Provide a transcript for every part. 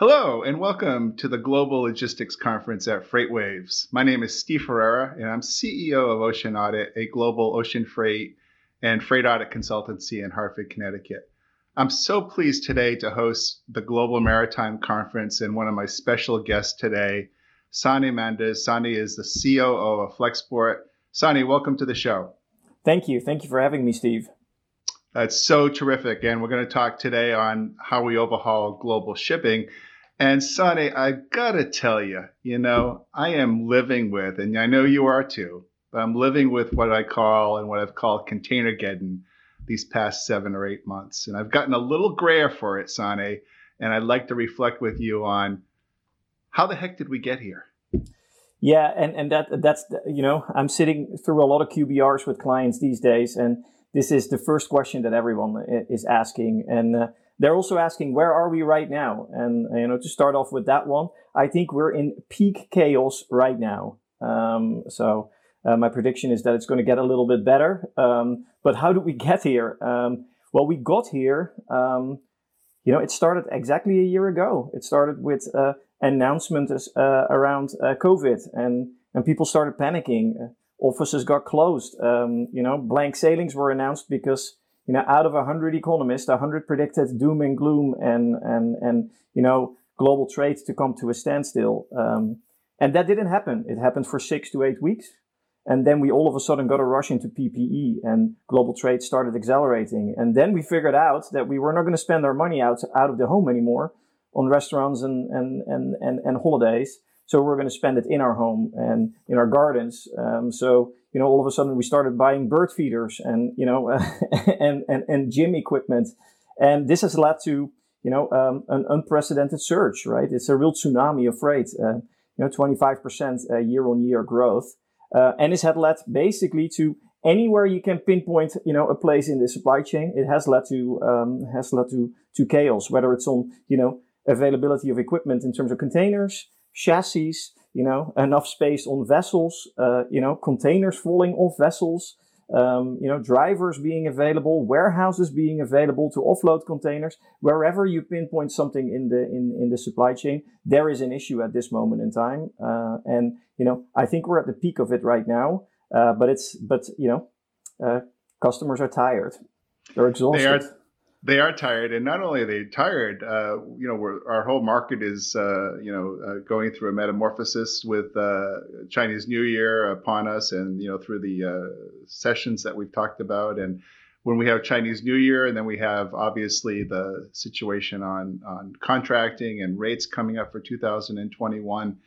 Hello, and welcome to the Global Logistics Conference at FreightWaves. My name is Steve Ferreira, and I'm CEO of Ocean Audit, a global ocean freight and freight audit consultancy in Hartford, Connecticut. I'm so pleased today to host the Global Maritime Conference and one of my special guests today, Sanne Manders. Sanne is the COO of Flexport. Sanne, welcome to the show. Thank you. Thank you for having me, Steve. That's so terrific. And we're going to talk today on how we overhaul global shipping. And Sanne, I gotta tell you, you know, I am living with, and I know you are too, but I'm living with what I call and what I've called containergeddon these past seven or eight months. And I've gotten a little grayer for it, Sanne, and I'd like to reflect with you on how the heck did we get here? Yeah, and, and that that's you know I'm sitting through a lot of QBRs with clients these days, and this is the first question that everyone is asking, and uh, they're also asking, where are we right now? And, you know, to start off with that one, I think we're in peak chaos right now. Um, so uh, my prediction is that it's going to get a little bit better. Um, but how did we get here? Um, well, we got here, um, you know, it started exactly a year ago. It started with uh, announcements uh, around uh, COVID and, and people started panicking. Offices got closed. Um, you know, blank sailings were announced because you know, out of 100 economists, 100 predicted doom and gloom and, and, and you know, global trade to come to a standstill. Um, and that didn't happen. It happened for six to eight weeks. And then we all of a sudden got a rush into PPE and global trade started accelerating. And then we figured out that we were not going to spend our money out, out of the home anymore on restaurants and, and, and, and, and holidays. So we're going to spend it in our home and in our gardens. Um, so you know, all of a sudden we started buying bird feeders and, you know, and, and, and gym equipment. And this has led to, you know, um, an unprecedented surge, right? It's a real tsunami of freight, uh, you know, 25% uh, year on year growth. Uh, and this had led basically to anywhere you can pinpoint, you know, a place in the supply chain, it has led to, um, has led to, to chaos, whether it's on, you know, availability of equipment in terms of containers, chassis, you know, enough space on vessels, uh, you know, containers falling off vessels, um, you know, drivers being available, warehouses being available to offload containers. Wherever you pinpoint something in the in, in the supply chain, there is an issue at this moment in time. Uh, and you know, I think we're at the peak of it right now. Uh, but it's but you know, uh, customers are tired. They're exhausted. They are they are tired, and not only are they tired, uh, you know, our whole market is, uh, you know, uh, going through a metamorphosis with uh, Chinese New Year upon us, and you know, through the uh, sessions that we've talked about, and when we have Chinese New Year, and then we have obviously the situation on on contracting and rates coming up for 2021.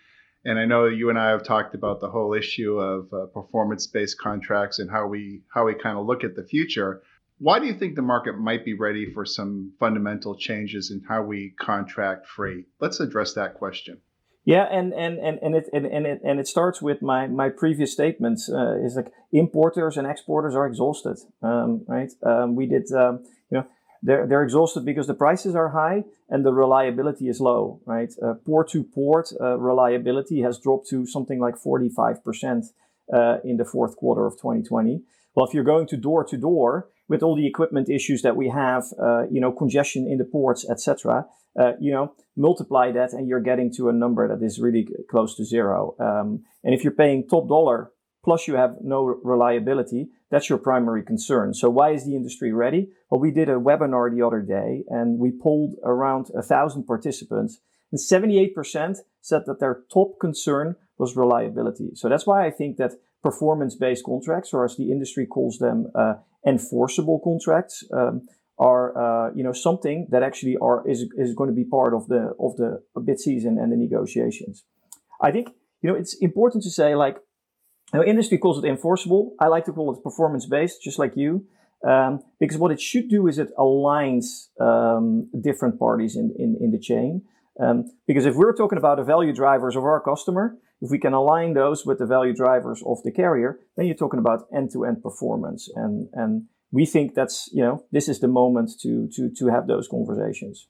And I know you and I have talked about the whole issue of uh, performance-based contracts and how we how we kind of look at the future why do you think the market might be ready for some fundamental changes in how we contract freight? Let's address that question. Yeah, and and and and it and, and it and it starts with my my previous statements. Uh, is like importers and exporters are exhausted, um, right? Um, we did, um, you know, they're they're exhausted because the prices are high and the reliability is low, right? Uh, port to port uh, reliability has dropped to something like forty five percent uh, in the fourth quarter of 2020. Well, if you're going to door to door, with all the equipment issues that we have, uh, you know, congestion in the ports, etc. Uh, you know, multiply that and you're getting to a number that is really close to zero. Um, and if you're paying top dollar plus you have no reliability, that's your primary concern. So why is the industry ready? Well, we did a webinar the other day and we polled around a thousand participants and 78% said that their top concern was reliability. So that's why I think that performance-based contracts, or as the industry calls them, uh, enforceable contracts, um, are uh, you know something that actually are is is going to be part of the of the bid season and the negotiations. I think you know it's important to say like you know, industry calls it enforceable. I like to call it performance-based, just like you. Um, because what it should do is it aligns um, different parties in, in, in the chain. Um, because if we're talking about the value drivers of our customer, if we can align those with the value drivers of the carrier, then you're talking about end-to-end performance. And, and we think that's, you know, this is the moment to, to, to have those conversations.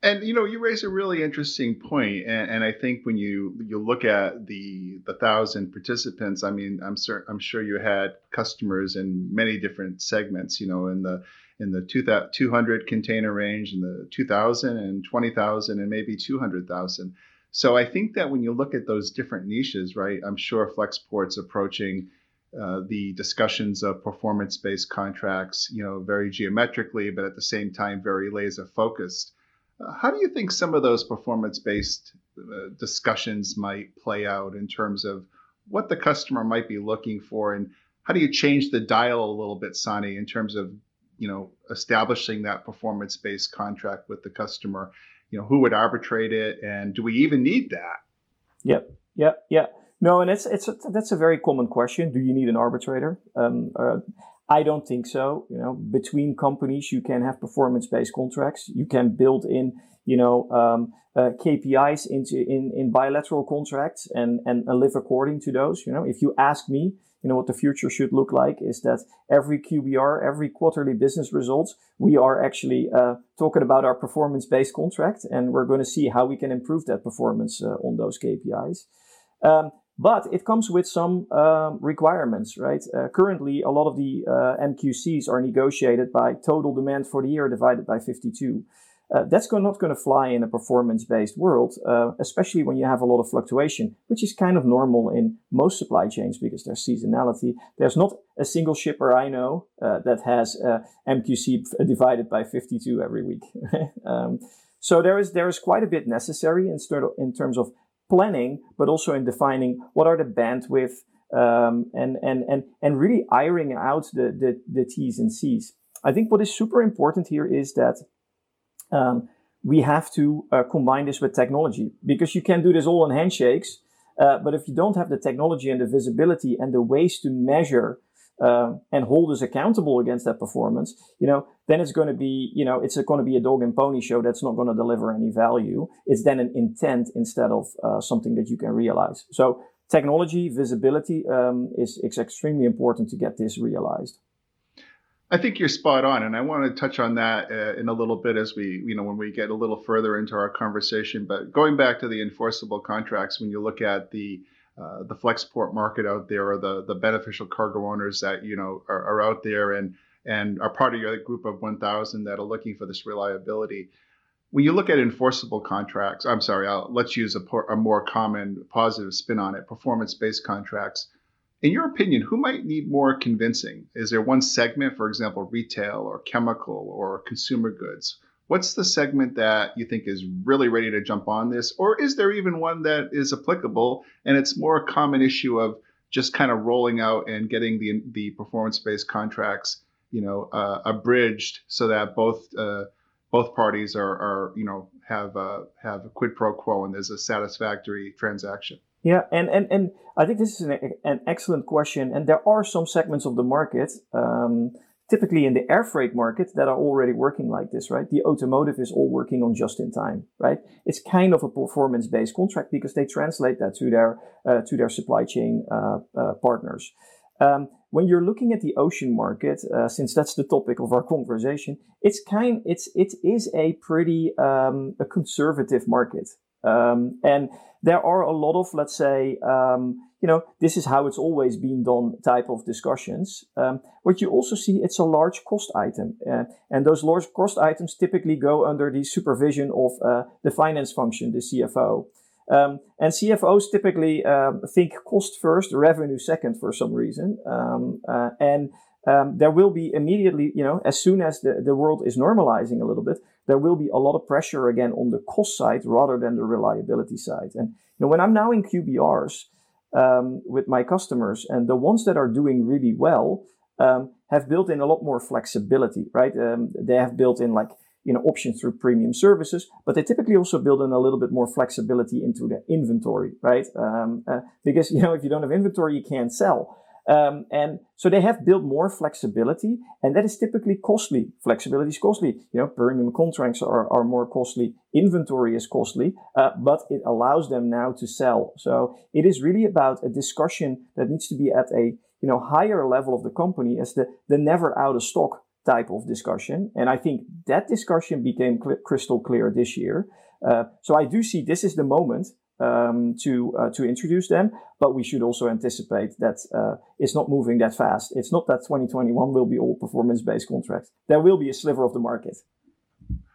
And you know, you raise a really interesting point, and, and, I think when you you look at the the thousand participants, I mean, I'm certain I'm sure you had customers in many different segments. You know, in the in the 200 container range, in the 2,000 and 20,000 and maybe 200,000. So I think that when you look at those different niches, right, I'm sure Flexport's approaching uh, the discussions of performance-based contracts, you know, very geometrically, but at the same time very laser focused. Uh, how do you think some of those performance-based uh, discussions might play out in terms of what the customer might be looking for, and how do you change the dial a little bit, Sanne, in terms of you know establishing that performance-based contract with the customer? You know, who would arbitrate it, and do we even need that? Yep, yep, yep. No, and it's it's a, that's a very common question. Do you need an arbitrator? Um, uh, I don't think so. You know, between companies, you can have performance-based contracts. You can build in, you know, um, uh, KPIs into in, in bilateral contracts and, and live according to those. You know, if you ask me, you know, what the future should look like is that every QBR, every quarterly business results, we are actually uh, talking about our performance-based contract, and we're going to see how we can improve that performance uh, on those KPIs. Um, but it comes with some um, requirements, right? Uh, currently, a lot of the uh, MQCs are negotiated by total demand for the year divided by 52. Uh, that's not going to fly in a performance-based world, uh, especially when you have a lot of fluctuation, which is kind of normal in most supply chains because there's seasonality. There's not a single shipper I know uh, that has uh, MQC divided by 52 every week. um, so there is there is quite a bit necessary in, in terms of planning, but also in defining what are the bandwidth um, and, and, and, and really ironing out the, the, the T's and C's. I think what is super important here is that um, we have to uh, combine this with technology because you can do this all in handshakes. Uh, but if you don't have the technology and the visibility and the ways to measure uh, and hold us accountable against that performance, you know, then it's going to be, you know, it's going to be a dog and pony show that's not going to deliver any value. It's then an intent instead of uh, something that you can realize. So technology, visibility um, is, is extremely important to get this realized. I think you're spot on, and I want to touch on that uh, in a little bit as we, you know, when we get a little further into our conversation. But going back to the enforceable contracts, when you look at the uh, the Flexport market out there, or the the beneficial cargo owners that you know are, are out there and and are part of your group of 1,000 that are looking for this reliability. When you look at enforceable contracts, I'm sorry, I'll, let's use a, a more common positive spin on it: performance-based contracts. In your opinion, who might need more convincing? Is there one segment, for example, retail or chemical or consumer goods? What's the segment that you think is really ready to jump on this? Or is there even one that is applicable and it's more a common issue of just kind of rolling out and getting the, the performance based contracts, you know, uh, abridged so that both uh, both parties are, are you know have a, have a quid pro quo and there's a satisfactory transaction. Yeah, and, and, and I think this is an, an excellent question. And there are some segments of the market um, typically in the air freight market that are already working like this, right? The automotive is all working on just in time, right? It's kind of a performance based contract because they translate that to their, uh, to their supply chain uh, uh, partners. Um, when you're looking at the ocean market, uh, since that's the topic of our conversation, it's kind, it's, it is a pretty, um, a conservative market. Um, and there are a lot of, let's say, um, you know, this is how it's always been done type of discussions. Um, what you also see, it's a large cost item. Uh, and those large cost items typically go under the supervision of uh, the finance function, the CFO. Um, and CFOs typically um, think cost first, revenue second for some reason. Um, uh, and um, there will be immediately, you know, as soon as the, the world is normalizing a little bit, there will be a lot of pressure again on the cost side rather than the reliability side. And you know, when I'm now in QBRs um, with my customers, and the ones that are doing really well um, have built in a lot more flexibility, right? Um, they have built in like you know options through premium services, but they typically also build in a little bit more flexibility into the inventory, right? Um, uh, because you know if you don't have inventory, you can't sell. Um, and so they have built more flexibility, and that is typically costly. Flexibility is costly. You know, premium contracts are, are more costly. Inventory is costly, uh, but it allows them now to sell. So it is really about a discussion that needs to be at a you know higher level of the company as the the never out of stock type of discussion. And I think that discussion became cl- crystal clear this year. Uh, so I do see this is the moment um, to uh, to introduce them, but we should also anticipate that uh, it's not moving that fast. It's not that 2021 will be all performance-based contracts. There will be a sliver of the market.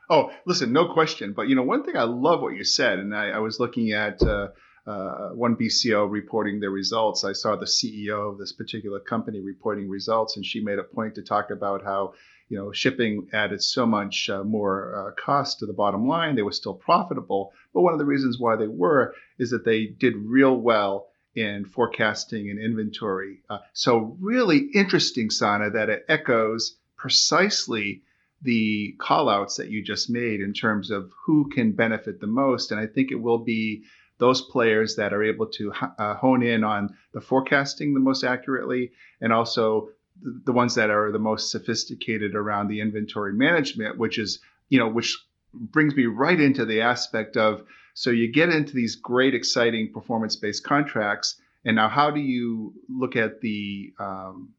Oh, listen, no question. But you know, one thing I love what you said, and I, I was looking at uh, uh, one BCO reporting their results. I saw the CEO of this particular company reporting results, and she made a point to talk about how you know shipping added so much uh, more uh, cost to the bottom line. They were still profitable, but one of the reasons why they were is that they did real well in forecasting and inventory. Uh, so really interesting, Sanne, that it echoes precisely the callouts that you just made in terms of who can benefit the most. And I think it will be those players that are able to uh, hone in on the forecasting the most accurately and also the, ones that are the most sophisticated around the inventory management, which is, you know, which brings me right into the aspect of so you get into these great, exciting performance based contracts. And now, how do you look at the um,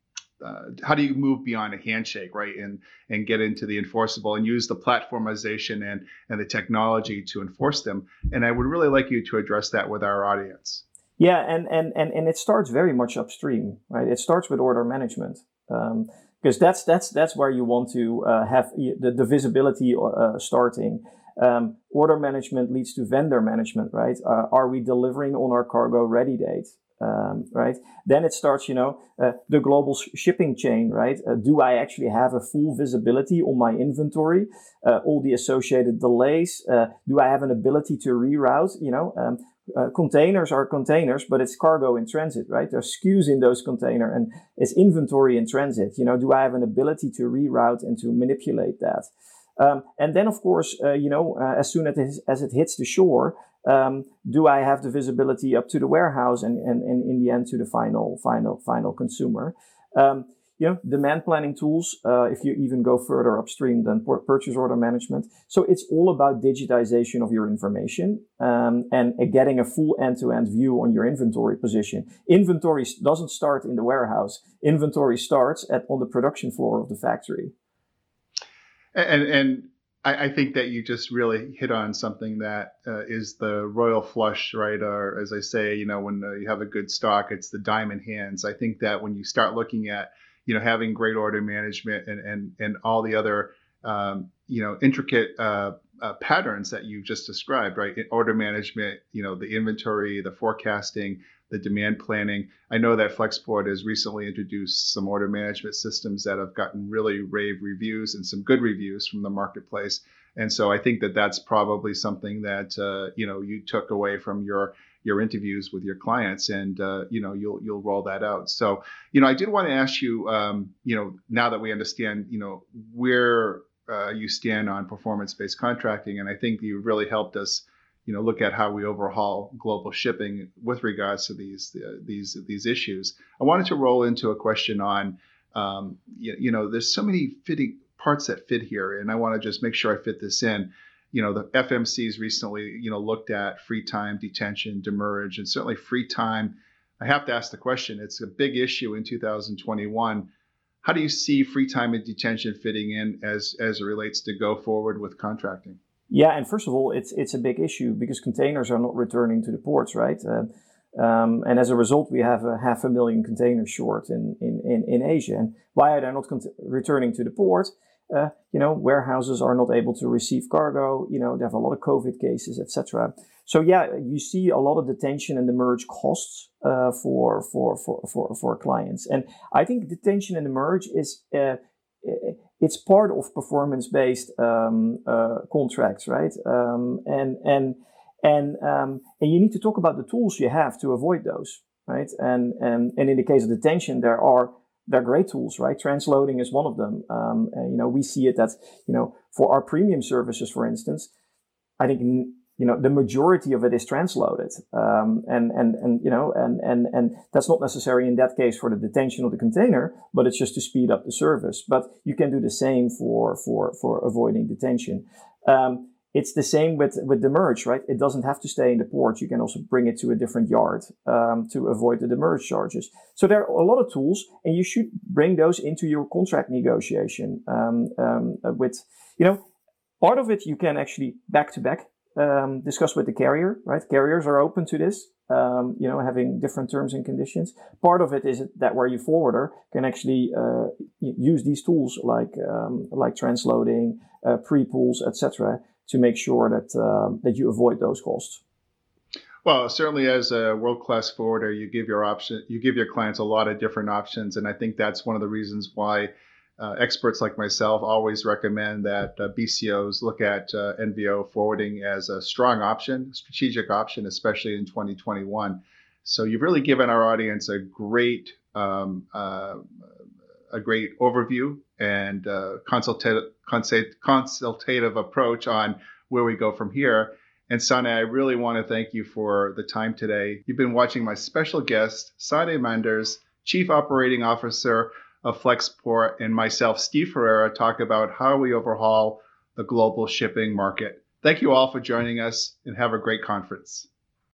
uh, how do you move beyond a handshake, right, and and get into the enforceable and use the platformization and and the technology to enforce them? And I would really like you to address that with our audience. Yeah, and and and and it starts very much upstream, right? It starts with order management. Um, because that's that's that's where you want to uh, have the, the visibility uh, starting. Um, order management leads to vendor management, right? Uh, are we delivering on our cargo ready date? Um, right? Then it starts, you know, uh, the global sh- shipping chain, right? Uh, do I actually have a full visibility on my inventory, uh, all the associated delays? Uh, do I have an ability to reroute? You know, um, uh, containers are containers, but it's cargo in transit, right? There's SKUs in those container and it's inventory in transit. You know, do I have an ability to reroute and to manipulate that? Um, and then, of course, uh, you know, as soon as it, as it hits the shore, um, do I have the visibility up to the warehouse and, and, and in the end to the final final final consumer? Um, you know, demand planning tools. Uh, if you even go further upstream than purchase order management, so it's all about digitization of your information um, and uh, getting a full end-to-end view on your inventory position. Inventory doesn't start in the warehouse. Inventory starts at on the production floor of the factory. And and I, I, think that you just really hit on something that uh, is the royal flush, right? Or as I say, you know, when uh, you have a good stock, it's the diamond hands. I think that when you start looking at, you know, having great order management and and and all the other, um, you know, intricate uh, uh patterns that you've just described, right? In Order management, you know, the inventory, the forecasting, the demand planning. I know that Flexport has recently introduced some order management systems that have gotten really rave reviews and some good reviews from the marketplace. And so I think that that's probably something that uh, you know you took away from your your interviews with your clients, and uh, you know you'll you'll roll that out. So you know I did want to ask you, um, you know, now that we understand, you know, where uh, you stand on performance-based contracting, and I think you really helped us you know look at how we overhaul global shipping with regards to these uh, these these issues. I wanted to roll into a question on um, you, you, know there's so many fitting parts that fit here, and I want to just make sure I fit this in. You know the FMC's recently you know looked at free time detention, demurrage, and certainly free time. I have to ask the question. It's a big issue in 2021. How do you see free time and detention fitting in as as it relates to go forward with contracting? Yeah, and first of all, it's it's a big issue because containers are not returning to the ports, right? Uh, um, and as a result, we have a half a million containers short in, in, in, in Asia. And why are they not cont- returning to the port? Uh, you know, warehouses are not able to receive cargo. You know, they have a lot of COVID cases, etc. So yeah, you see a lot of detention and demurrage costs uh, for, for for for for clients. And I think detention and demurrage is uh, it's part of performance-based um, uh, contracts, right? Um, and and and um, and you need to talk about the tools you have to avoid those, right? And and and in the case of detention, there are there are great tools, right? Transloading is one of them. Um, and, you know, we see it that you know for our premium services, for instance, I think you know the majority of it is transloaded. Um, and and and you know and and and that's not necessary in that case for the detention of the container but it's just to speed up the service. But you can do the same for for for avoiding detention. Um, it's the same with with demurrage right? It doesn't have to stay in the port. You can also bring it to a different yard um, to avoid the demurrage charges. So there are a lot of tools and you should bring those into your contract negotiation um, um, with you know part of it you can actually back to back um, discuss with the carrier, right? Carriers are open to this, um, you know, having different terms and conditions. Part of it is that where you forwarder can actually uh, use these tools like um, like transloading, uh, pre-pulls, etc., to make sure that um, that you avoid those costs. Well, certainly as a world-class forwarder, you give your option, you give your clients a lot of different options, and I think that's one of the reasons why uh, experts like myself always recommend that uh, BCOs look at uh, NVO forwarding as a strong option, strategic option, especially in 2021. So you've really given our audience a great um, uh, a great overview and uh, consultative consultative approach on where we go from here. And Sanne, I really want to thank you for the time today. You've been watching my special guest, Sanne Manders, Chief Operating Officer of Flexport, and myself, Steve Ferreira, talk about how we overhaul the global shipping market. Thank you all for joining us and have a great conference.